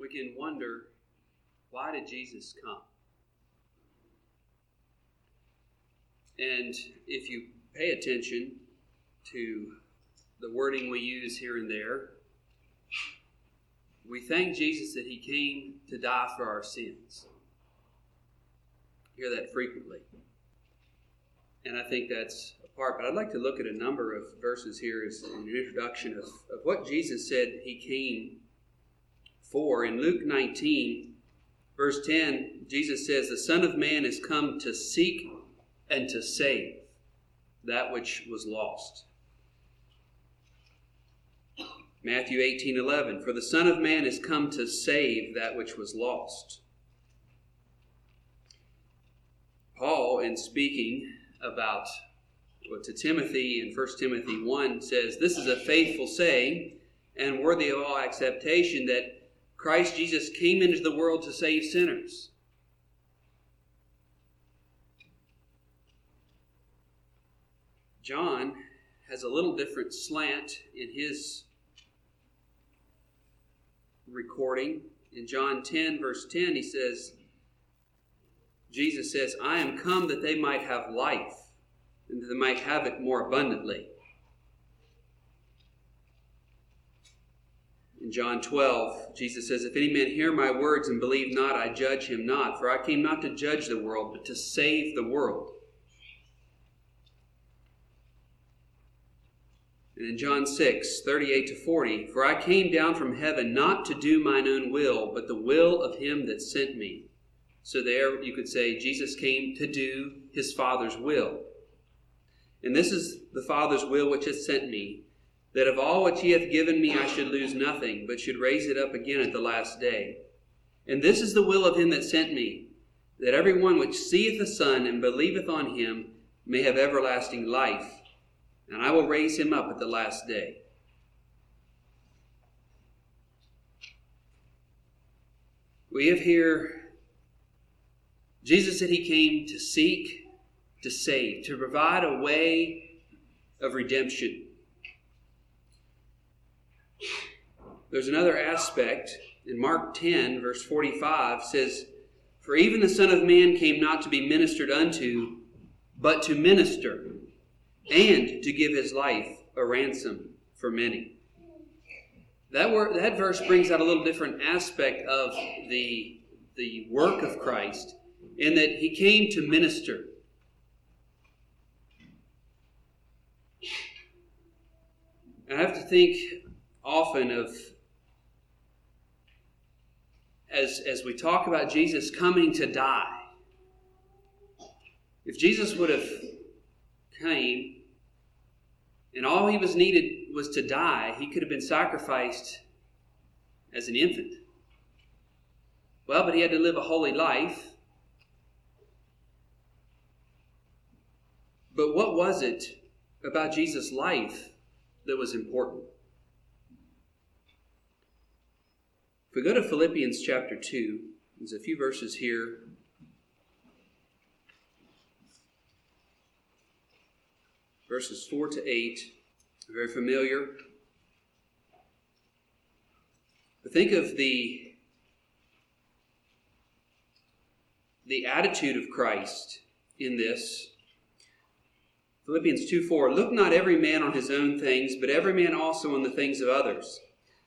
we can wonder why did Jesus come? And if you pay attention to the wording we use here and there, we thank Jesus that he came to die for our sins. hear that frequently. And I think that's a part. But I'd like to look at a number of verses here as an introduction of, of what Jesus said he came for. In Luke 19, verse 10, Jesus says, The Son of Man is come to seek and to save that which was lost. Matthew 18 11, For the Son of Man is come to save that which was lost. Paul, in speaking about what to Timothy in 1 Timothy 1, says, This is a faithful saying and worthy of all acceptation that Christ Jesus came into the world to save sinners. John has a little different slant in his recording. In John 10, verse 10, he says, Jesus says, I am come that they might have life, and that they might have it more abundantly. In John 12, Jesus says, If any man hear my words and believe not, I judge him not. For I came not to judge the world, but to save the world. And in John 6, 38 to 40, For I came down from heaven not to do mine own will, but the will of him that sent me. So there you could say Jesus came to do his Father's will. And this is the Father's will which has sent me, that of all which he hath given me I should lose nothing, but should raise it up again at the last day. And this is the will of him that sent me, that every one which seeth the Son and believeth on him may have everlasting life and I will raise him up at the last day. We have here, Jesus said he came to seek, to save, to provide a way of redemption. There's another aspect in Mark 10, verse 45 says, For even the Son of Man came not to be ministered unto, but to minister and to give his life a ransom for many. That, word, that verse brings out a little different aspect of the, the work of Christ in that he came to minister. I have to think often of as, as we talk about Jesus coming to die. If Jesus would have came and all he was needed was to die, he could have been sacrificed as an infant. Well, but he had to live a holy life. But what was it about Jesus' life that was important? If we go to Philippians chapter 2, there's a few verses here verses 4 to 8. Very familiar. But think of the, the attitude of Christ in this. Philippians 2 4 Look not every man on his own things, but every man also on the things of others.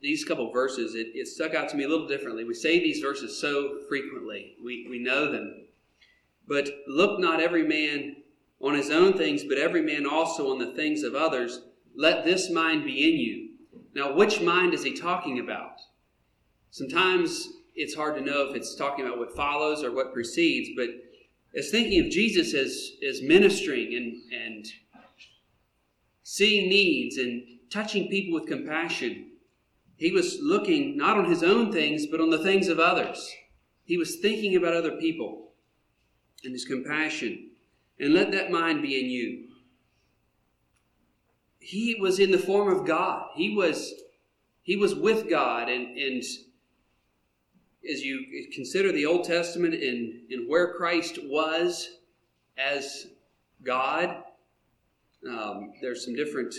these couple verses, it, it stuck out to me a little differently. We say these verses so frequently, we, we know them. But look not every man on his own things, but every man also on the things of others. Let this mind be in you now, which mind is he talking about? Sometimes it's hard to know if it's talking about what follows or what precedes, but as thinking of Jesus as, as ministering and, and seeing needs and touching people with compassion, he was looking not on his own things, but on the things of others. He was thinking about other people. and his compassion. And let that mind be in you. He was in the form of God. He was he was with God and, and as you consider the Old Testament and, and where Christ was as God, um, there's some different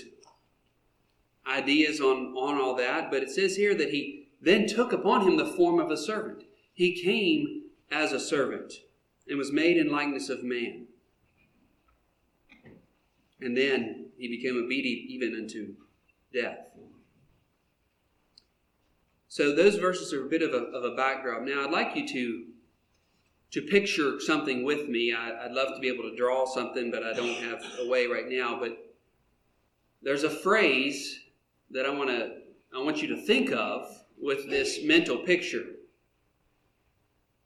ideas on, on all that, but it says here that he then took upon him the form of a servant. He came as a servant and was made in likeness of man. And then he became obedient even unto death. So those verses are a bit of a, of a backdrop. Now I'd like you to to picture something with me. I, would love to be able to draw something, but I don't have a way right now. But there's a phrase that I want to I want you to think of with this mental picture.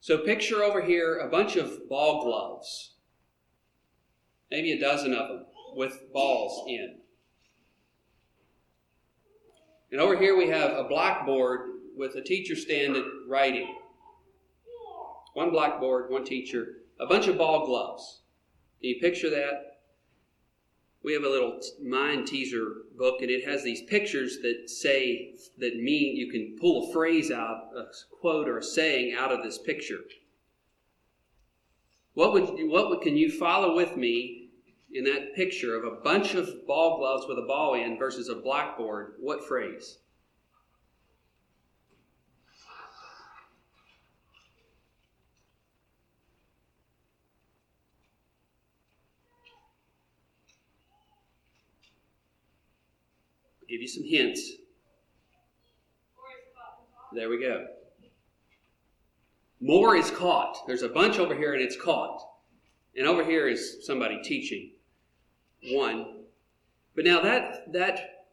So picture over here a bunch of ball gloves, maybe a dozen of them with balls in. And over here we have a blackboard with a teacher standing writing. One blackboard, one teacher, a bunch of ball gloves. Can you picture that? We have a little mind teaser book and it has these pictures that say that mean you can pull a phrase out a quote or a saying out of this picture. What would what would, can you follow with me in that picture of a bunch of ball gloves with a ball in versus a blackboard? What phrase give you some hints. There we go. More is caught. There's a bunch over here and it's caught. And over here is somebody teaching. One. But now that that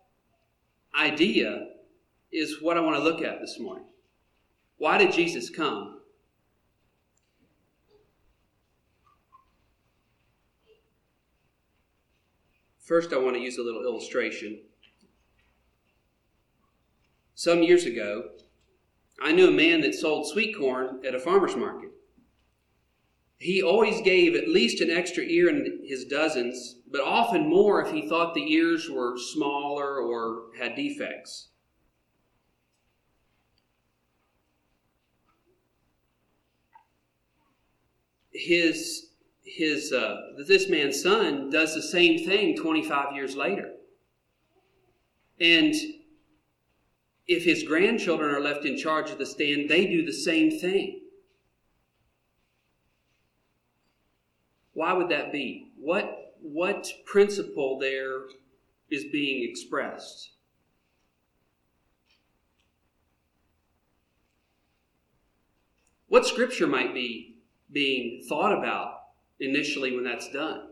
idea is what I want to look at this morning. Why did Jesus come? First, I want to use a little illustration. Some years ago, I knew a man that sold sweet corn at a farmer's market. He always gave at least an extra ear in his dozens, but often more if he thought the ears were smaller or had defects. His, his, uh, this man's son does the same thing 25 years later. And if his grandchildren are left in charge of the stand, they do the same thing. Why would that be? What, what principle there is being expressed? What scripture might be being thought about initially when that's done?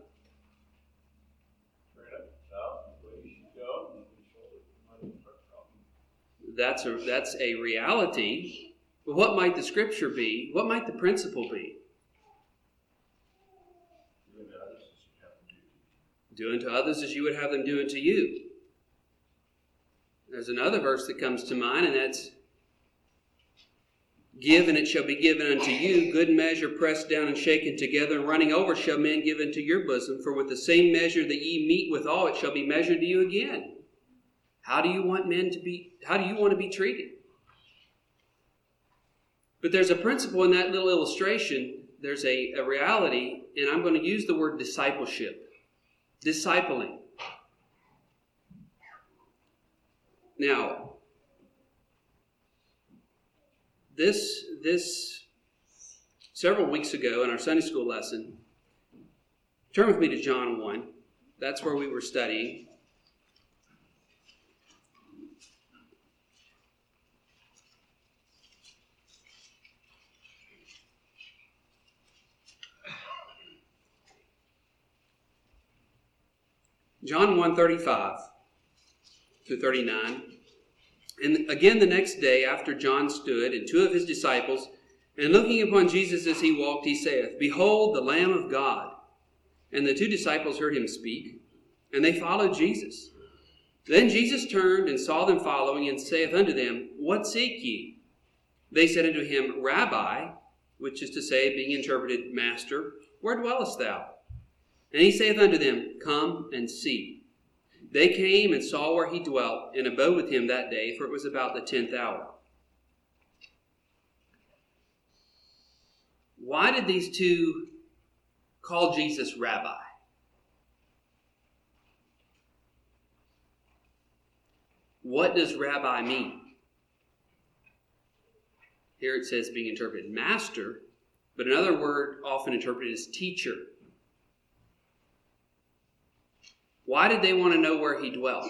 That's a, that's a reality. But what might the scripture be? What might the principle be? Do unto others as you would have them do unto you. There's another verse that comes to mind, and that's Give, and it shall be given unto you. Good measure, pressed down and shaken together, and running over, shall men give into your bosom. For with the same measure that ye meet withal, it shall be measured to you again. How do you want men to be, how do you want to be treated? But there's a principle in that little illustration. There's a, a reality, and I'm going to use the word discipleship. Discipling. Now, this, this several weeks ago in our Sunday school lesson, turn with me to John 1. That's where we were studying. John 1 35 to 39. And again the next day, after John stood, and two of his disciples, and looking upon Jesus as he walked, he saith, Behold the Lamb of God. And the two disciples heard him speak, and they followed Jesus. Then Jesus turned and saw them following, and saith unto them, What seek ye? They said unto him, Rabbi, which is to say, being interpreted, Master, where dwellest thou? And he saith unto them, Come and see. They came and saw where he dwelt, and abode with him that day, for it was about the tenth hour. Why did these two call Jesus rabbi? What does rabbi mean? Here it says being interpreted master, but another word often interpreted is teacher. Why did they want to know where he dwelt?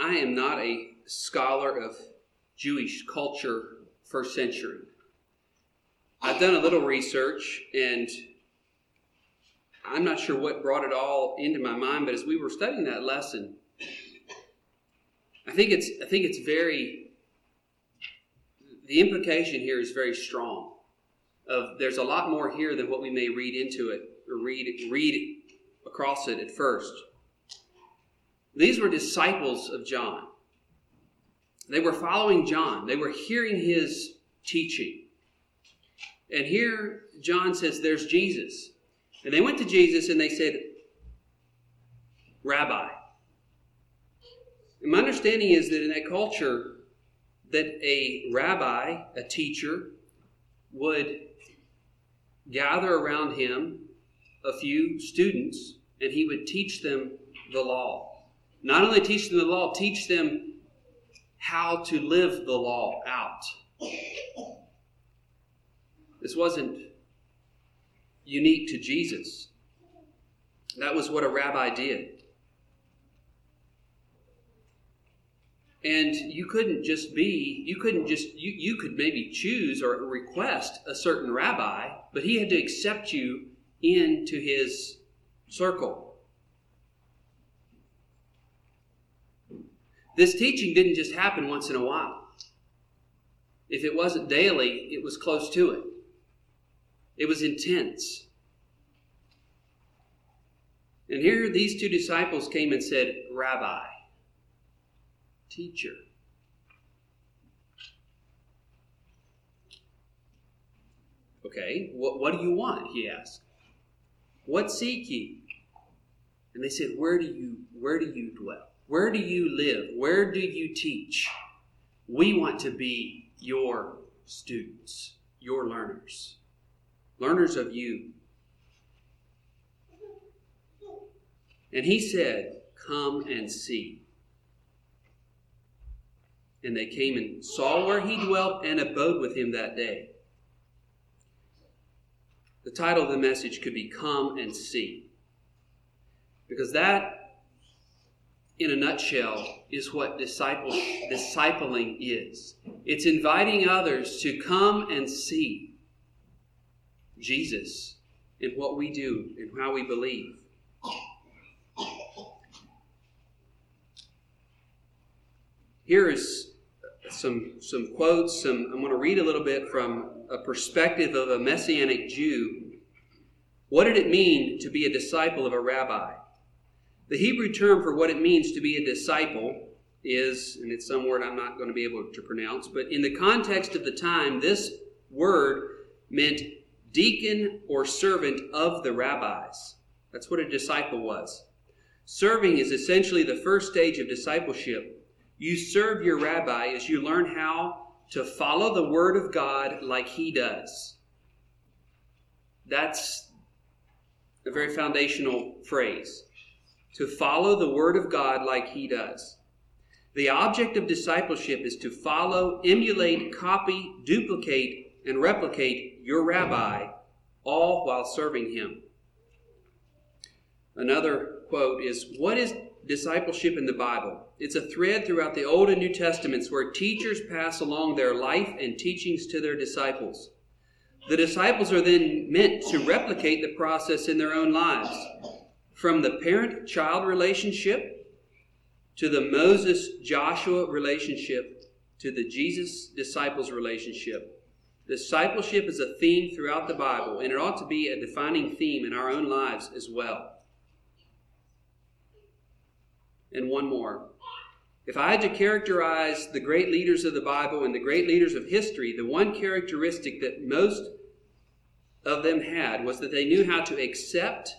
I am not a scholar of Jewish culture first century. I've done a little research and I'm not sure what brought it all into my mind, but as we were studying that lesson, I think it's I think it's very the implication here is very strong. Of there's a lot more here than what we may read into it or read read across it at first. These were disciples of John. They were following John. They were hearing his teaching. And here John says there's Jesus. And they went to Jesus and they said, Rabbi. And my understanding is that in that culture, that a rabbi, a teacher, would gather around him a few students and he would teach them the law. Not only teach them the law, teach them how to live the law out. This wasn't unique to Jesus. That was what a rabbi did. And you couldn't just be, you couldn't just, you, you could maybe choose or request a certain rabbi, but he had to accept you into his circle. This teaching didn't just happen once in a while. If it wasn't daily, it was close to it. It was intense. And here these two disciples came and said, Rabbi, teacher. Okay, what, what do you want? He asked. What seek ye? And they said, Where do you where do you dwell? Where do you live? Where do you teach? We want to be your students, your learners learners of you. And he said, Come and see. And they came and saw where he dwelt and abode with him that day. The title of the message could be Come and See. Because that, in a nutshell, is what discipling is. It's inviting others to come and see Jesus in what we do and how we believe. Here is some some quotes. Some I'm going to read a little bit from a perspective of a messianic Jew. What did it mean to be a disciple of a rabbi? The Hebrew term for what it means to be a disciple is, and it's some word I'm not going to be able to pronounce, but in the context of the time, this word meant deacon or servant of the rabbis. That's what a disciple was. Serving is essentially the first stage of discipleship. You serve your rabbi as you learn how to follow the word of God like he does. That's a very foundational phrase. To follow the word of God like he does. The object of discipleship is to follow, emulate, copy, duplicate, and replicate your rabbi, all while serving him. Another quote is What is discipleship in the Bible? It's a thread throughout the Old and New Testaments where teachers pass along their life and teachings to their disciples. The disciples are then meant to replicate the process in their own lives. From the parent child relationship to the Moses Joshua relationship to the Jesus disciples relationship. Discipleship is a theme throughout the Bible, and it ought to be a defining theme in our own lives as well. And one more. If I had to characterize the great leaders of the Bible and the great leaders of history, the one characteristic that most of them had was that they knew how to accept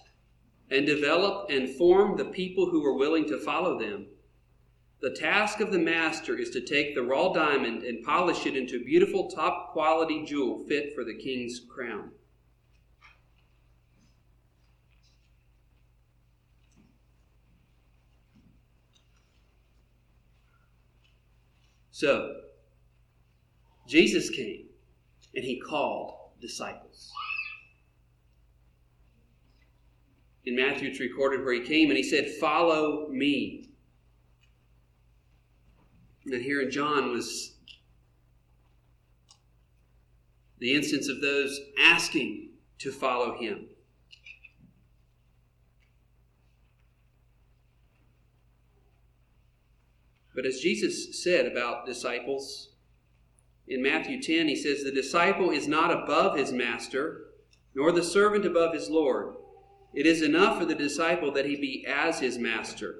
and develop and form the people who were willing to follow them. The task of the master is to take the raw diamond and polish it into a beautiful top quality jewel fit for the king's crown. So, Jesus came and he called disciples. In Matthew, it's recorded where he came and he said, Follow me. And here in John was the instance of those asking to follow him. But as Jesus said about disciples, in Matthew 10, he says, The disciple is not above his master, nor the servant above his Lord. It is enough for the disciple that he be as his master,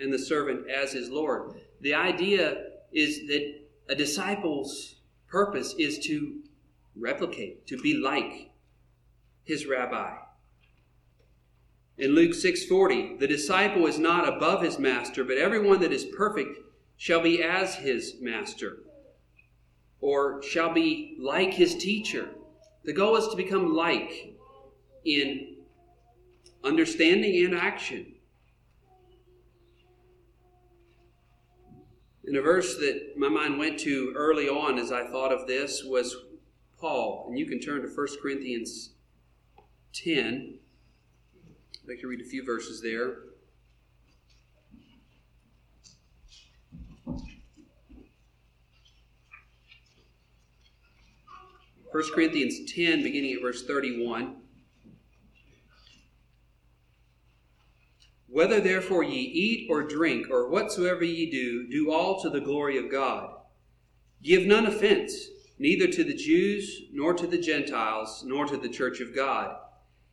and the servant as his Lord. The idea is that a disciple's purpose is to replicate, to be like his rabbi. In Luke 6:40, the disciple is not above his master, but everyone that is perfect shall be as his master, or shall be like his teacher. The goal is to become like in understanding and action. And a verse that my mind went to early on as I thought of this was Paul. And you can turn to 1 Corinthians 10. I'd like to read a few verses there. 1 Corinthians 10, beginning at verse 31. Whether therefore ye eat or drink, or whatsoever ye do, do all to the glory of God. Give none offense, neither to the Jews, nor to the Gentiles, nor to the church of God.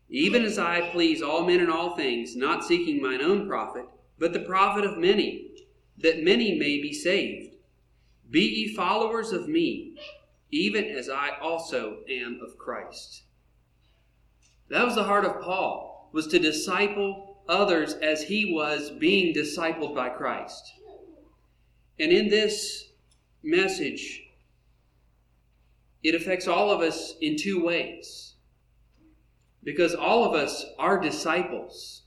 Even as I please all men in all things, not seeking mine own profit, but the profit of many, that many may be saved. Be ye followers of me even as I also am of Christ. That was the heart of Paul, was to disciple others as he was being discipled by Christ. And in this message, it affects all of us in two ways. Because all of us are disciples.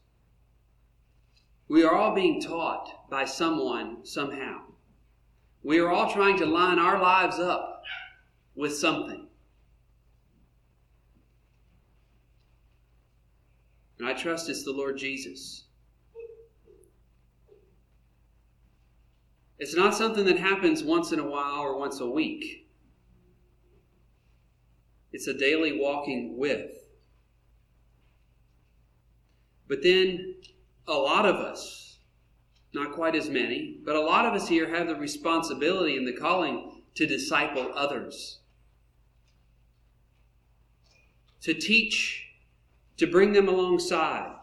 We are all being taught by someone somehow. We are all trying to line our lives up with something. And I trust it's the Lord Jesus. It's not something that happens once in a while or once a week. It's a daily walking with. But then a lot of us, not quite as many, but a lot of us here have the responsibility and the calling to disciple others to teach, to bring them alongside.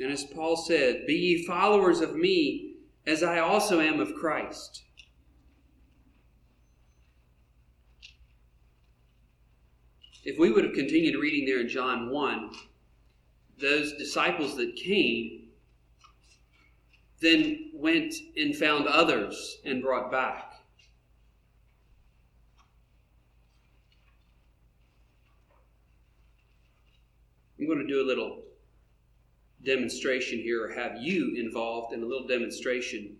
And as Paul said, Be ye followers of me, as I also am of Christ. If we would have continued reading there in John 1, those disciples that came then went and found others and brought back. I'm going to do a little demonstration here, or have you involved in a little demonstration.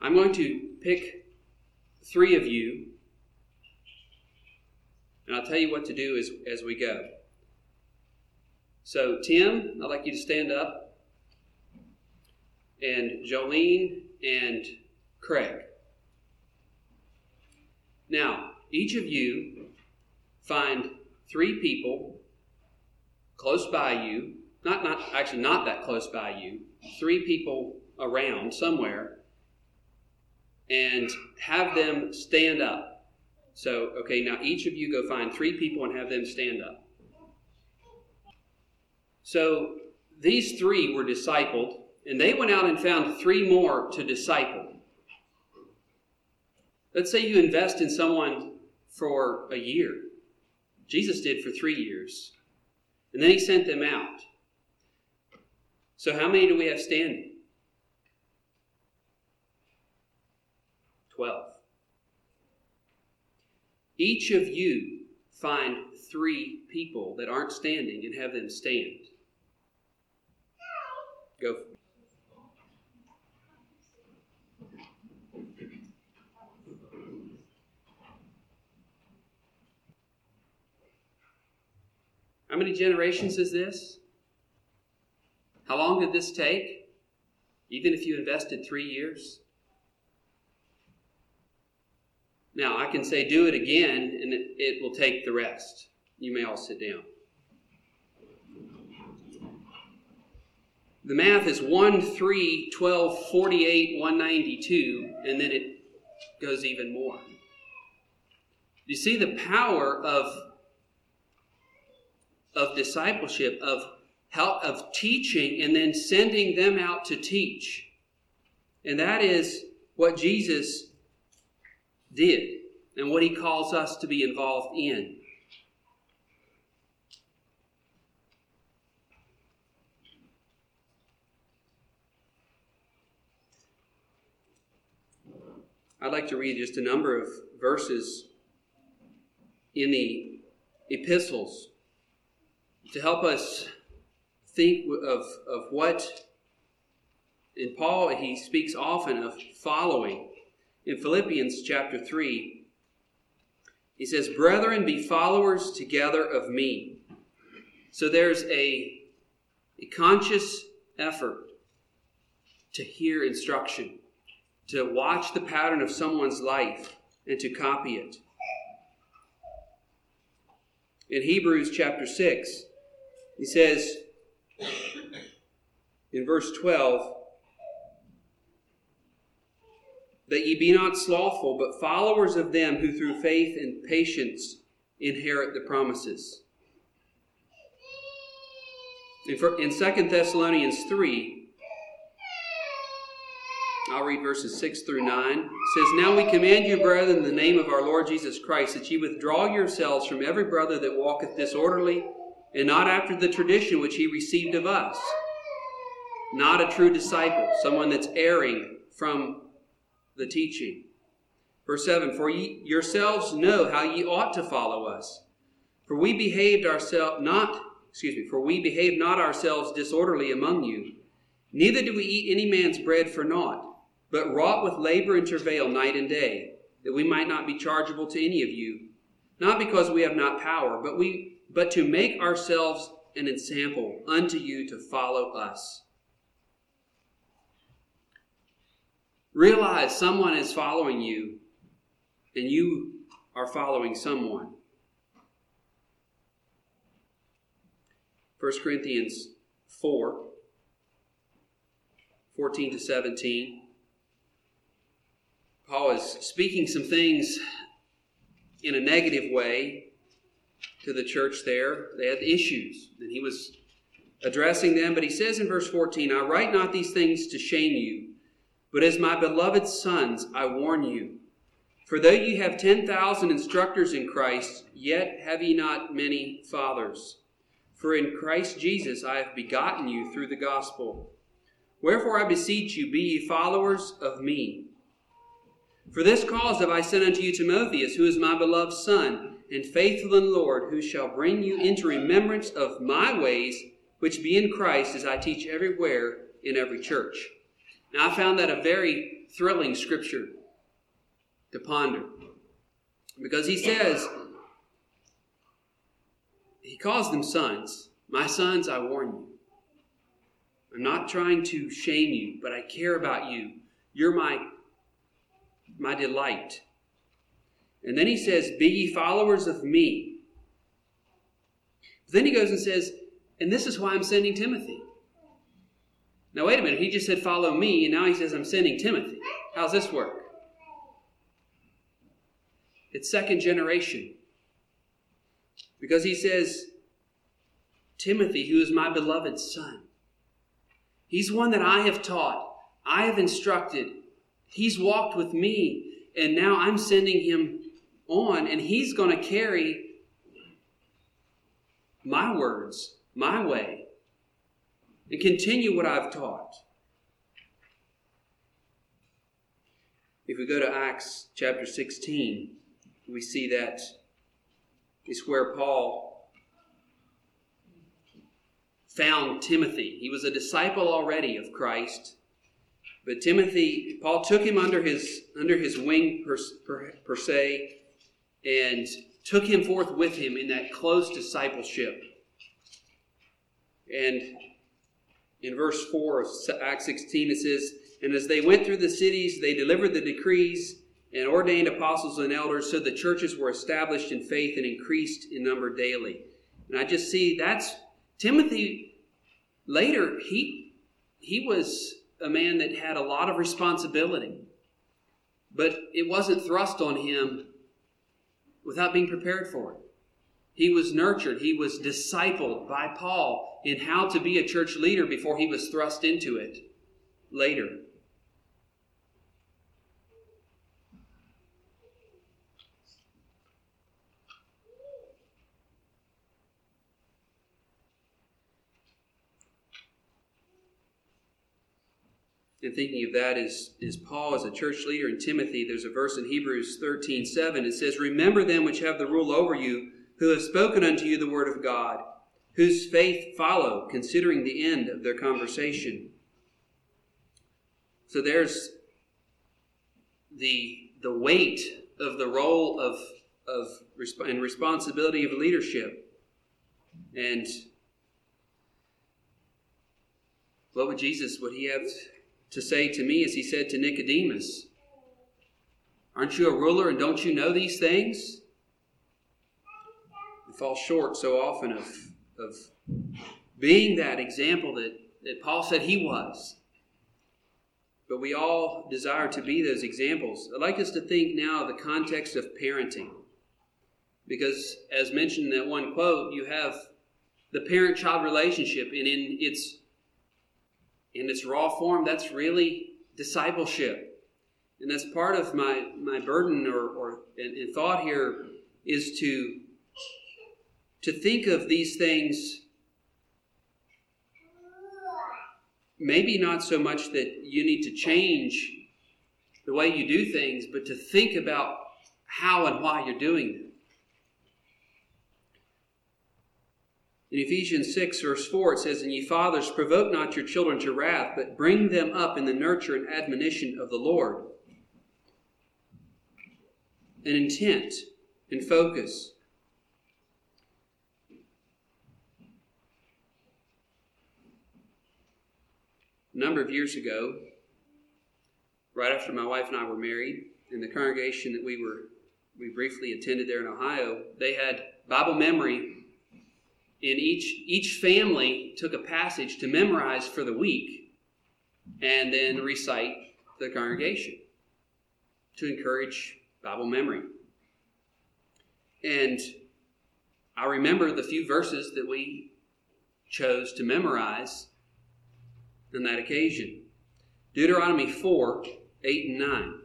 I'm going to pick three of you, and I'll tell you what to do as, as we go. So, Tim, I'd like you to stand up, and Jolene and Craig. Now, each of you find three people close by you, not, not actually not that close by you, three people around somewhere, and have them stand up. So, okay, now each of you go find three people and have them stand up. So, these three were discipled and they went out and found three more to disciple. Let's say you invest in someone for a year. Jesus did for three years. And then he sent them out. So, how many do we have standing? Twelve. Each of you find three people that aren't standing and have them stand. Go. How many generations is this? How long did this take? Even if you invested three years? Now, I can say do it again and it, it will take the rest. You may all sit down. The math is 1, 3, 12, 48, 192, and then it goes even more. You see the power of, of discipleship, of help, of teaching, and then sending them out to teach. And that is what Jesus did and what he calls us to be involved in. I'd like to read just a number of verses in the epistles to help us think of, of what, in Paul, he speaks often of following. In Philippians chapter 3, he says, Brethren, be followers together of me. So there's a, a conscious effort to hear instruction to watch the pattern of someone's life and to copy it. In Hebrews chapter 6, he says in verse 12, that ye be not slothful, but followers of them who through faith and patience inherit the promises. In 2 Thessalonians 3, I'll read verses 6 through 9. It says, Now we command you, brethren, in the name of our Lord Jesus Christ, that ye withdraw yourselves from every brother that walketh disorderly, and not after the tradition which he received of us. Not a true disciple, someone that's erring from the teaching. Verse 7 For ye yourselves know how ye ought to follow us. For we behaved ourselves not, excuse me, for we behaved not ourselves disorderly among you, neither do we eat any man's bread for naught but wrought with labor and travail night and day, that we might not be chargeable to any of you, not because we have not power, but we but to make ourselves an ensample unto you to follow us. Realize someone is following you, and you are following someone. 1 Corinthians 4 14 to 17. Paul is speaking some things in a negative way to the church there. They had issues, and he was addressing them. But he says in verse 14, I write not these things to shame you, but as my beloved sons, I warn you. For though ye have 10,000 instructors in Christ, yet have ye not many fathers. For in Christ Jesus I have begotten you through the gospel. Wherefore I beseech you, be ye followers of me for this cause have I sent unto you Timotheus, who is my beloved Son, and faithful in the Lord, who shall bring you into remembrance of my ways, which be in Christ, as I teach everywhere in every church. Now, I found that a very thrilling scripture to ponder. Because he says, he calls them sons. My sons, I warn you. I'm not trying to shame you, but I care about you. You're my my delight. And then he says, Be ye followers of me. But Then he goes and says, And this is why I'm sending Timothy. Now, wait a minute. He just said, Follow me, and now he says, I'm sending Timothy. How's this work? It's second generation. Because he says, Timothy, who is my beloved son. He's one that I have taught, I have instructed. He's walked with me, and now I'm sending him on, and he's going to carry my words, my way, and continue what I've taught. If we go to Acts chapter 16, we see that is where Paul found Timothy. He was a disciple already of Christ, but Timothy, Paul took him under his under his wing per, per, per se, and took him forth with him in that close discipleship. And in verse 4 of Acts 16, it says, And as they went through the cities, they delivered the decrees and ordained apostles and elders, so the churches were established in faith and increased in number daily. And I just see that's Timothy later, he he was a man that had a lot of responsibility. But it wasn't thrust on him without being prepared for it. He was nurtured, he was discipled by Paul in how to be a church leader before he was thrust into it later. And thinking of that is, is Paul as a church leader in Timothy. There's a verse in Hebrews 13 7. It says, Remember them which have the rule over you, who have spoken unto you the word of God, whose faith follow, considering the end of their conversation. So there's the, the weight of the role of, of and responsibility of leadership. And what would Jesus, would he have to say to me as he said to Nicodemus, Aren't you a ruler and don't you know these things? I fall short so often of, of being that example that, that Paul said he was. But we all desire to be those examples. I'd like us to think now of the context of parenting. Because, as mentioned in that one quote, you have the parent child relationship, and in its in its raw form, that's really discipleship. And that's part of my, my burden or, or and, and thought here is to, to think of these things maybe not so much that you need to change the way you do things, but to think about how and why you're doing them. In Ephesians 6, verse 4, it says, And ye fathers, provoke not your children to wrath, but bring them up in the nurture and admonition of the Lord. An intent and focus. A number of years ago, right after my wife and I were married, in the congregation that we were we briefly attended there in Ohio, they had Bible memory and each each family took a passage to memorize for the week and then recite to the congregation to encourage Bible memory. And I remember the few verses that we chose to memorize on that occasion. Deuteronomy 4 8 and 9.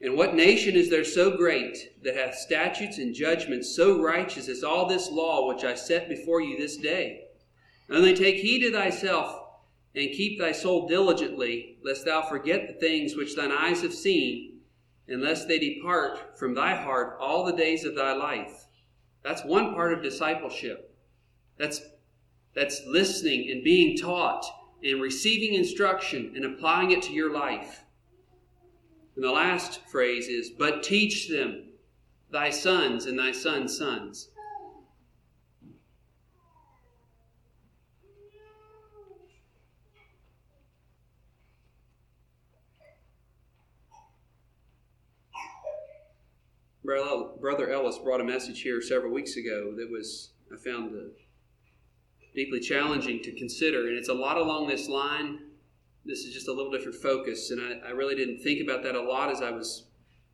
And what nation is there so great that hath statutes and judgments so righteous as all this law which I set before you this day? Only take heed to thyself and keep thy soul diligently, lest thou forget the things which thine eyes have seen, and lest they depart from thy heart all the days of thy life. That's one part of discipleship. That's, that's listening and being taught and receiving instruction and applying it to your life. And the last phrase is, But teach them, thy sons and thy sons' sons. Brother Ellis brought a message here several weeks ago that was, I found, uh, deeply challenging to consider. And it's a lot along this line this is just a little different focus. And I, I really didn't think about that a lot as I was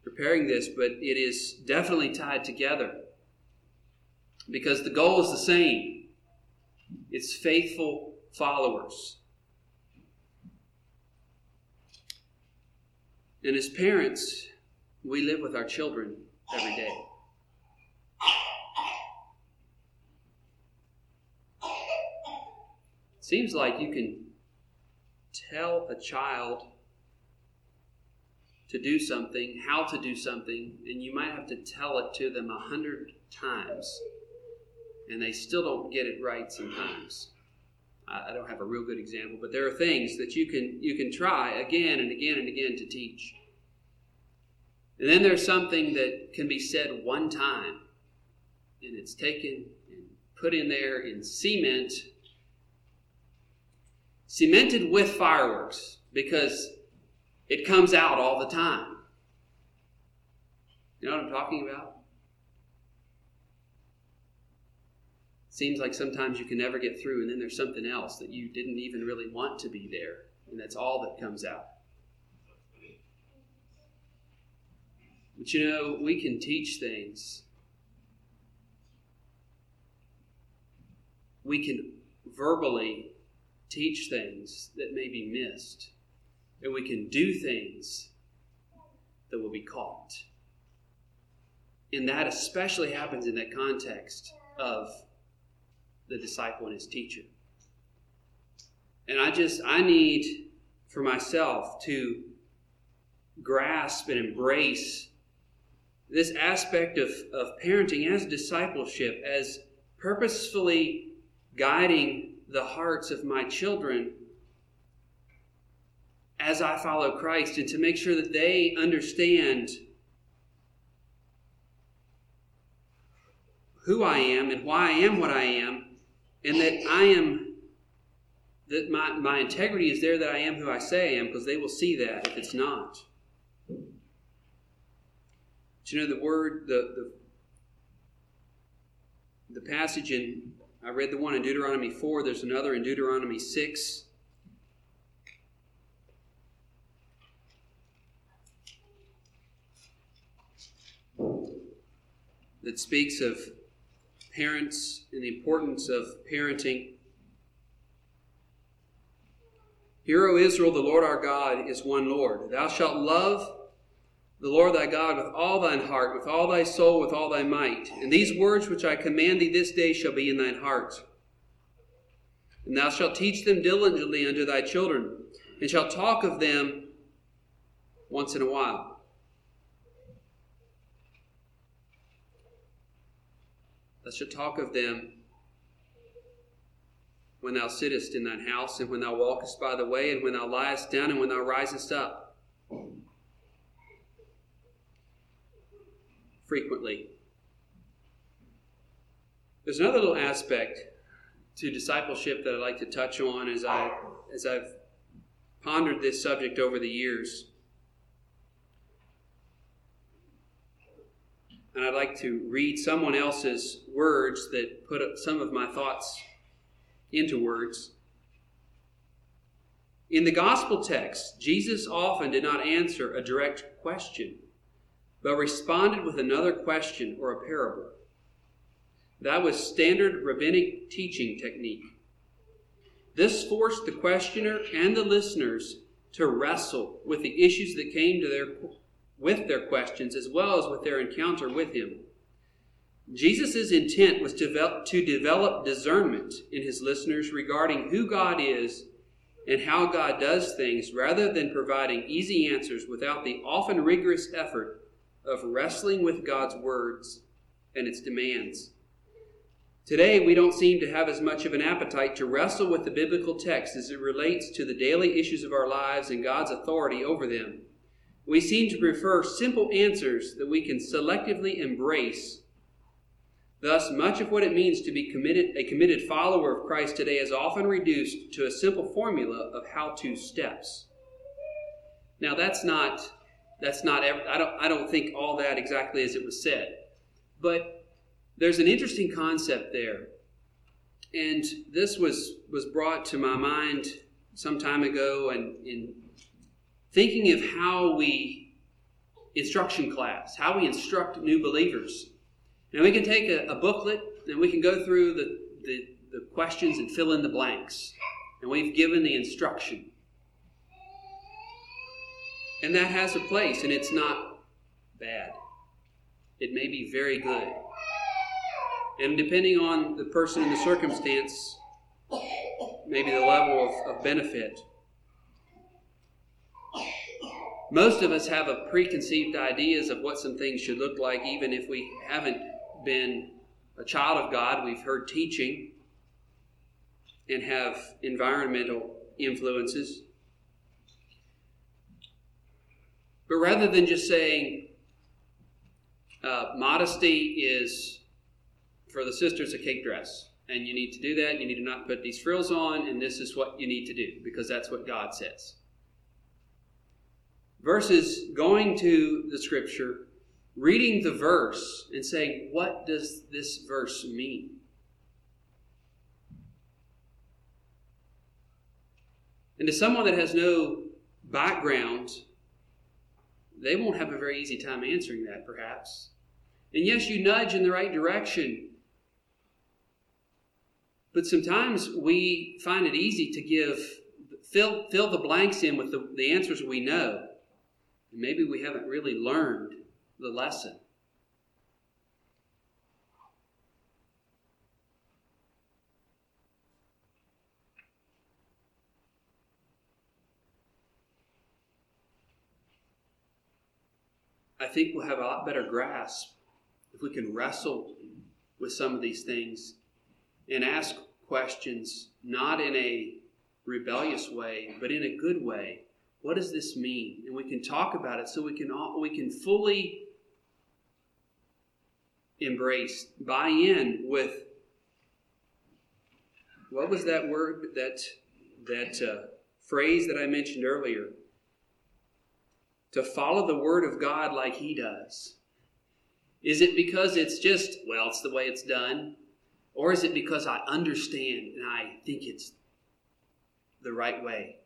preparing this, but it is definitely tied together because the goal is the same it's faithful followers. And as parents, we live with our children every day. Seems like you can tell a child to do something, how to do something, and you might have to tell it to them a hundred times, and they still don't get it right sometimes. I don't have a real good example, but there are things that you can you can try again and again and again to teach. And then there's something that can be said one time, and it's taken and put in there in cement, cemented with fireworks, because it comes out all the time. You know what I'm talking about? Seems like sometimes you can never get through, and then there's something else that you didn't even really want to be there, and that's all that comes out. But you know, we can teach things. We can verbally teach things that may be missed. And we can do things that will be caught. And that especially happens in that context of the disciple and his teacher. And I just, I need for myself to grasp and embrace this aspect of, of parenting as discipleship, as purposefully guiding the hearts of my children as I follow Christ, and to make sure that they understand who I am and why I am what I am, and that I am, that my, my integrity is there that I am who I say I am, because they will see that if it's not. But you know, the word, the, the, the passage in, I read the one in Deuteronomy 4, there's another in Deuteronomy 6. That speaks of parents and the importance of parenting. Hear, O Israel, the Lord our God is one Lord. Thou shalt love the Lord thy God with all thine heart, with all thy soul, with all thy might. And these words which I command thee this day shall be in thine heart. And thou shalt teach them diligently unto thy children, and shalt talk of them once in a while. Thou shalt talk of them when thou sittest in thine house, and when thou walkest by the way, and when thou liest down, and when thou risest up frequently. There's another little aspect to discipleship that I'd like to touch on as I as I've pondered this subject over the years. And I'd like to read someone else's words that put some of my thoughts into words. In the gospel text, Jesus often did not answer a direct question but responded with another question or a parable. That was standard rabbinic teaching technique. This forced the questioner and the listeners to wrestle with the issues that came to their with their questions as well as with their encounter with him. Jesus' intent was to develop, to develop discernment in his listeners regarding who God is and how God does things rather than providing easy answers without the often rigorous effort of wrestling with God's words and its demands. Today, we don't seem to have as much of an appetite to wrestle with the biblical text as it relates to the daily issues of our lives and God's authority over them. We seem to prefer simple answers that we can selectively embrace. Thus, much of what it means to be committed, a committed follower of Christ today is often reduced to a simple formula of how to steps. Now, that's not that's not I don't I don't think all that exactly as it was said. But there's an interesting concept there. And this was was brought to my mind some time ago and in thinking of how we instruction class, how we instruct new believers. Now we can take a, a booklet and we can go through the, the, the questions and fill in the blanks. and we've given the instruction. And that has a place, and it's not bad. It may be very good. And depending on the person and the circumstance, maybe the level of, of benefit. Most of us have a preconceived ideas of what some things should look like, even if we haven't been a child of God. We've heard teaching and have environmental influences. But rather than just saying uh, modesty is for the sisters a cape dress, and you need to do that, you need to not put these frills on, and this is what you need to do because that's what God says. Versus going to the scripture, reading the verse, and saying, What does this verse mean? And to someone that has no background, they won't have a very easy time answering that, perhaps. And yes, you nudge in the right direction. But sometimes we find it easy to give, fill, fill the blanks in with the, the answers we know. And maybe we haven't really learned the lesson. I think we'll have a lot better grasp if we can wrestle with some of these things and ask questions not in a rebellious way, but in a good way. What does this mean? And we can talk about it so we can all, we can fully embrace, buy in with what was that word that that uh, phrase that I mentioned earlier? To follow the word of God like He does. Is it because it's just, well, it's the way it's done? Or is it because I understand and I think it's the right way?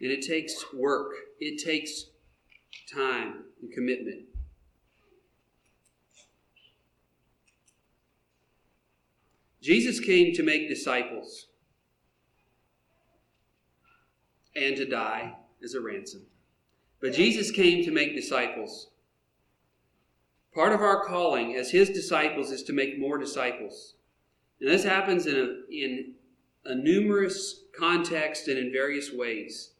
And it takes work, it takes time and commitment. Jesus came to make disciples and to die as a ransom. But Jesus came to make disciples. Part of our calling as his disciples is to make more disciples. And this happens in a, in a numerous context and in various ways.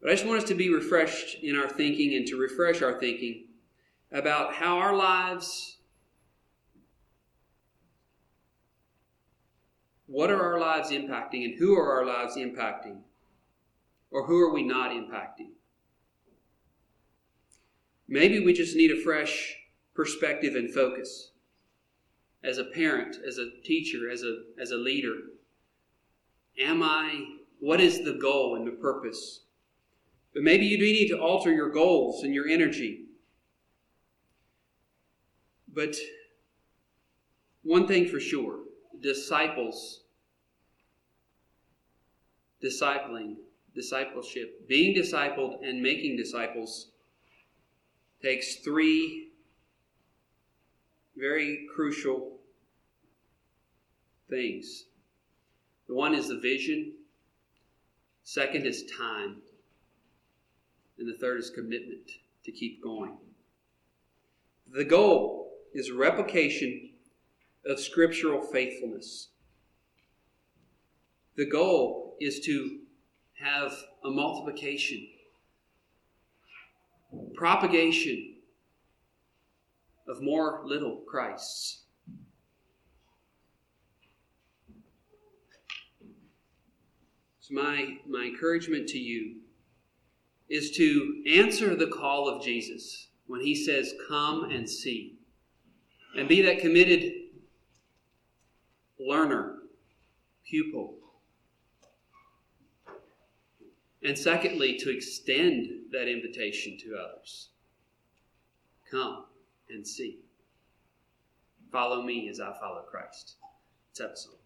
But I just want us to be refreshed in our thinking and to refresh our thinking about how our lives, what are our lives impacting and who are our lives impacting? Or who are we not impacting? Maybe we just need a fresh perspective and focus. As a parent, as a teacher, as a, as a leader, am I, what is the goal and the purpose? But maybe you do need to alter your goals and your energy. But one thing for sure disciples, discipling, discipleship, being discipled and making disciples takes three very crucial things. The one is the vision, second is time, and the third is commitment to keep going. The goal is replication of scriptural faithfulness. The goal is to have a multiplication, propagation of more little Christs. So my, my encouragement to you is to answer the call of Jesus when he says, Come and see. And be that committed learner, pupil. And secondly, to extend that invitation to others. Come and see. Follow me as I follow Christ. A song.